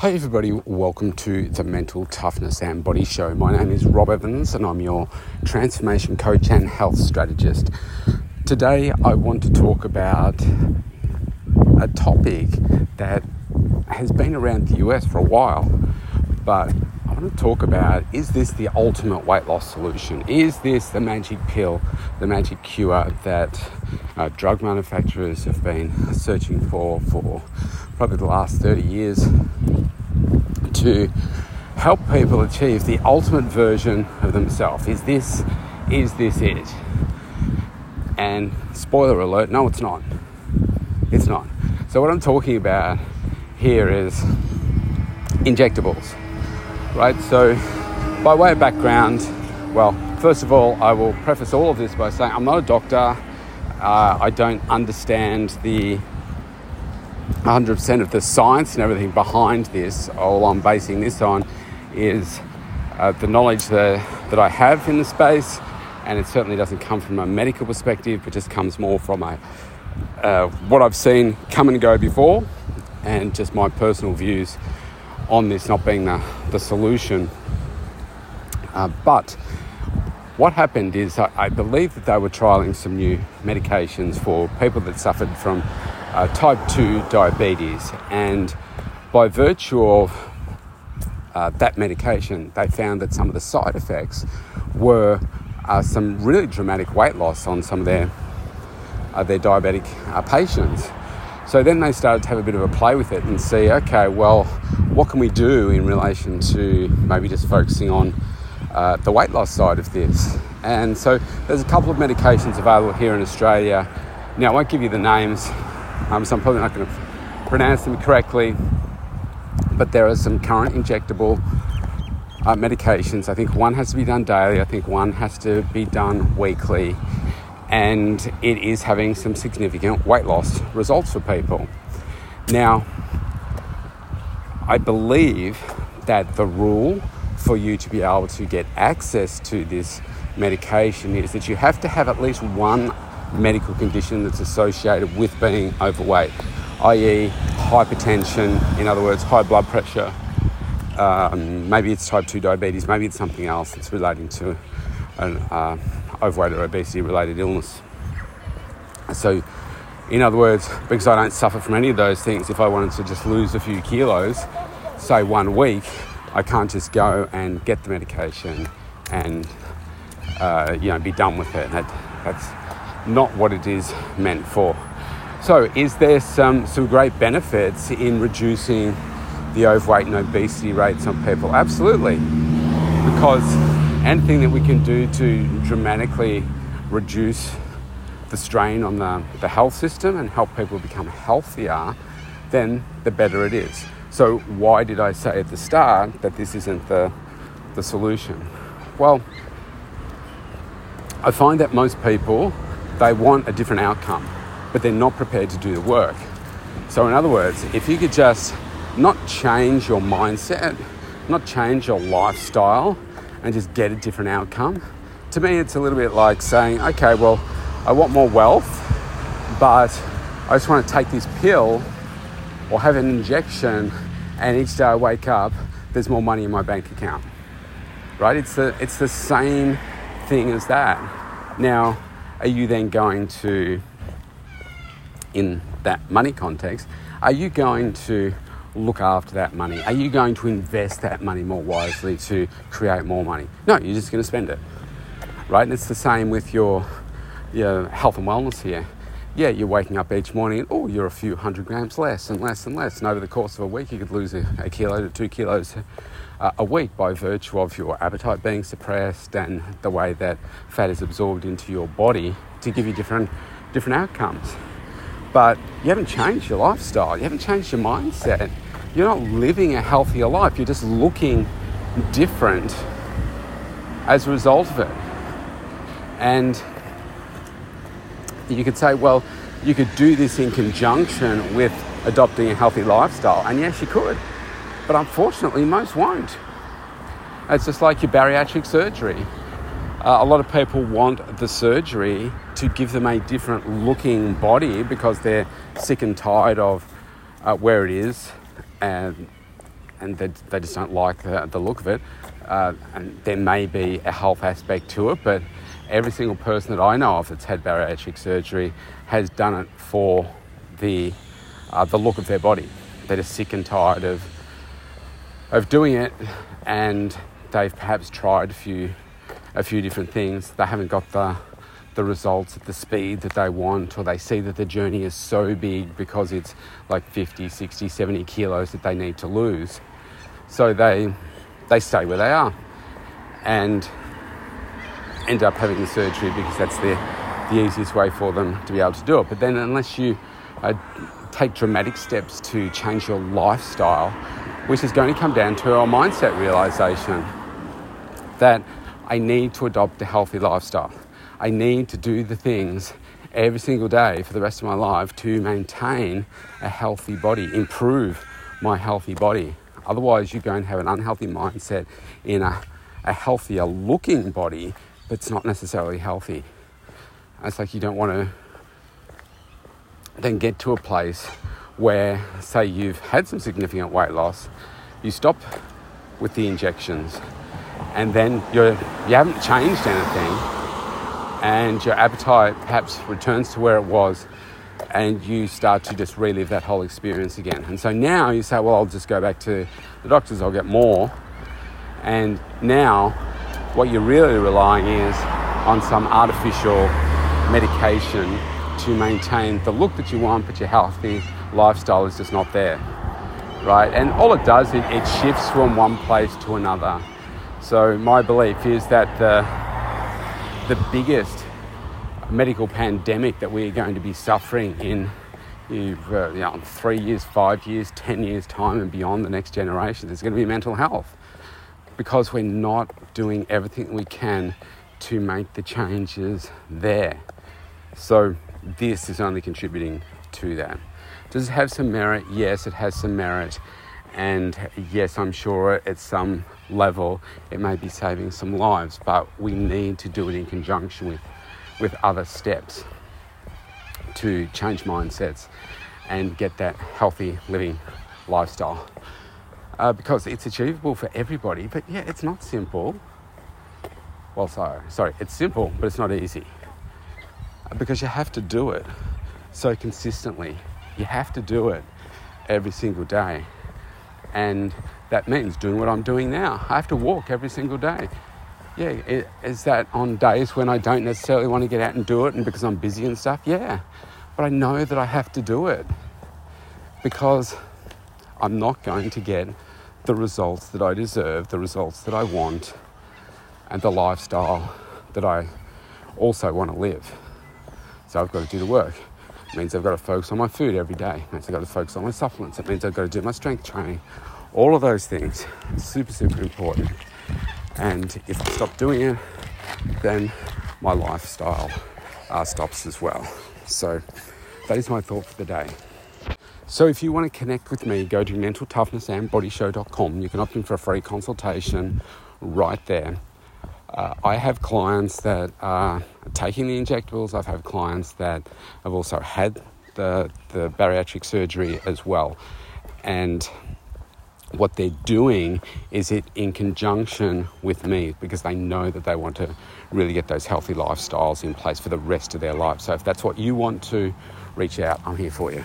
Hi, everybody. Welcome to the Mental Toughness and Body Show. My name is Rob Evans, and I'm your transformation coach and health strategist. Today, I want to talk about a topic that has been around the US for a while, but I want to talk about is this the ultimate weight loss solution? Is this the magic pill, the magic cure that uh, drug manufacturers have been searching for for probably the last 30 years to help people achieve the ultimate version of themselves. Is this is this it? And spoiler alert, no it's not. It's not. So what I'm talking about here is injectables. Right? So by way of background, well, first of all, I will preface all of this by saying I'm not a doctor. Uh, I don't understand the 100% of the science and everything behind this, all I'm basing this on is uh, the knowledge that, that I have in the space, and it certainly doesn't come from a medical perspective, but just comes more from a, uh, what I've seen come and go before, and just my personal views on this not being the, the solution. Uh, but what happened is I, I believe that they were trialing some new medications for people that suffered from uh, type 2 diabetes. And by virtue of uh, that medication, they found that some of the side effects were uh, some really dramatic weight loss on some of their, uh, their diabetic uh, patients. So then they started to have a bit of a play with it and see okay, well, what can we do in relation to maybe just focusing on uh, the weight loss side of this? And so there's a couple of medications available here in Australia. Now, I won't give you the names um, so I'm probably not going to pronounce them correctly. But there are some current injectable uh, medications. I think one has to be done daily, I think one has to be done weekly, and it is having some significant weight loss results for people. Now, I believe that the rule for you to be able to get access to this medication is that you have to have at least one medical condition that's associated with being overweight, i.e., hypertension, in other words, high blood pressure. Um, maybe it's type 2 diabetes, maybe it's something else that's relating to an uh, overweight or obesity related illness. So, in other words, because I don't suffer from any of those things, if I wanted to just lose a few kilos, say one week, I can't just go and get the medication and uh, you know be done with it. That, that's not what it is meant for. So, is there some, some great benefits in reducing the overweight and obesity rates on people? Absolutely. Because anything that we can do to dramatically reduce the strain on the, the health system and help people become healthier, then the better it is. So, why did I say at the start that this isn't the, the solution? Well, I find that most people they want a different outcome, but they're not prepared to do the work. So, in other words, if you could just not change your mindset, not change your lifestyle, and just get a different outcome, to me, it's a little bit like saying, okay, well, I want more wealth, but I just want to take this pill or have an injection, and each day I wake up, there's more money in my bank account. Right? It's the, it's the same thing as that. Now, are you then going to, in that money context, are you going to look after that money? Are you going to invest that money more wisely to create more money? No, you're just going to spend it, right? And it's the same with your, your health and wellness here. Yeah, you're waking up each morning and, oh, you're a few hundred grams less and less and less. And over the course of a week, you could lose a, a kilo to two kilos uh, a week by virtue of your appetite being suppressed and the way that fat is absorbed into your body to give you different different outcomes. But you haven't changed your lifestyle, you haven't changed your mindset. You're not living a healthier life, you're just looking different as a result of it. And you could say, well, you could do this in conjunction with adopting a healthy lifestyle. And yes, you could. But unfortunately, most won't. It's just like your bariatric surgery. Uh, a lot of people want the surgery to give them a different looking body because they're sick and tired of uh, where it is and and they, they just don't like the, the look of it. Uh, and there may be a health aspect to it, but every single person that I know of that's had bariatric surgery has done it for the uh, the look of their body. They're just sick and tired of of doing it, and they've perhaps tried a few a few different things. They haven't got the the results at the speed that they want, or they see that the journey is so big because it's like 50, 60, 70 kilos that they need to lose. So they they stay where they are and end up having the surgery because that's the, the easiest way for them to be able to do it. But then, unless you uh, take dramatic steps to change your lifestyle, which is going to come down to a mindset realization that I need to adopt a healthy lifestyle. I need to do the things every single day for the rest of my life to maintain a healthy body, improve my healthy body. Otherwise, you're going to have an unhealthy mindset in a, a healthier looking body, but it's not necessarily healthy. It's like you don't want to then get to a place where, say, you've had some significant weight loss, you stop with the injections, and then you're, you haven't changed anything, and your appetite perhaps returns to where it was and you start to just relive that whole experience again. And so now you say, well, I'll just go back to the doctors, I'll get more. And now what you're really relying is on some artificial medication to maintain the look that you want, but your healthy lifestyle is just not there. Right? And all it does, it, it shifts from one place to another. So my belief is that the, the biggest medical pandemic that we're going to be suffering in uh, you know, three years, five years, ten years' time, and beyond the next generation. There's going to be mental health because we're not doing everything we can to make the changes there. So, this is only contributing to that. Does it have some merit? Yes, it has some merit. And yes, I'm sure at some level it may be saving some lives, but we need to do it in conjunction with with other steps to change mindsets and get that healthy living lifestyle. Uh, because it's achievable for everybody, but yeah, it's not simple. Well, sorry, sorry, it's simple, but it's not easy. Because you have to do it so consistently. You have to do it every single day. And that means doing what I'm doing now. I have to walk every single day yeah, it, is that on days when I don't necessarily want to get out and do it and because I'm busy and stuff? Yeah. But I know that I have to do it because I'm not going to get the results that I deserve, the results that I want, and the lifestyle that I also want to live. So I've got to do the work. It means I've got to focus on my food every day. It means I've got to focus on my supplements. It means I've got to do my strength training. All of those things, super, super important. And if I stop doing it, then my lifestyle uh, stops as well. So that is my thought for the day. So if you want to connect with me, go to mentaltoughnessandbodyshow.com. You can opt in for a free consultation right there. Uh, I have clients that are taking the injectables. I've had clients that have also had the, the bariatric surgery as well. And what they're doing is it in conjunction with me because they know that they want to really get those healthy lifestyles in place for the rest of their life. So if that's what you want to reach out, I'm here for you.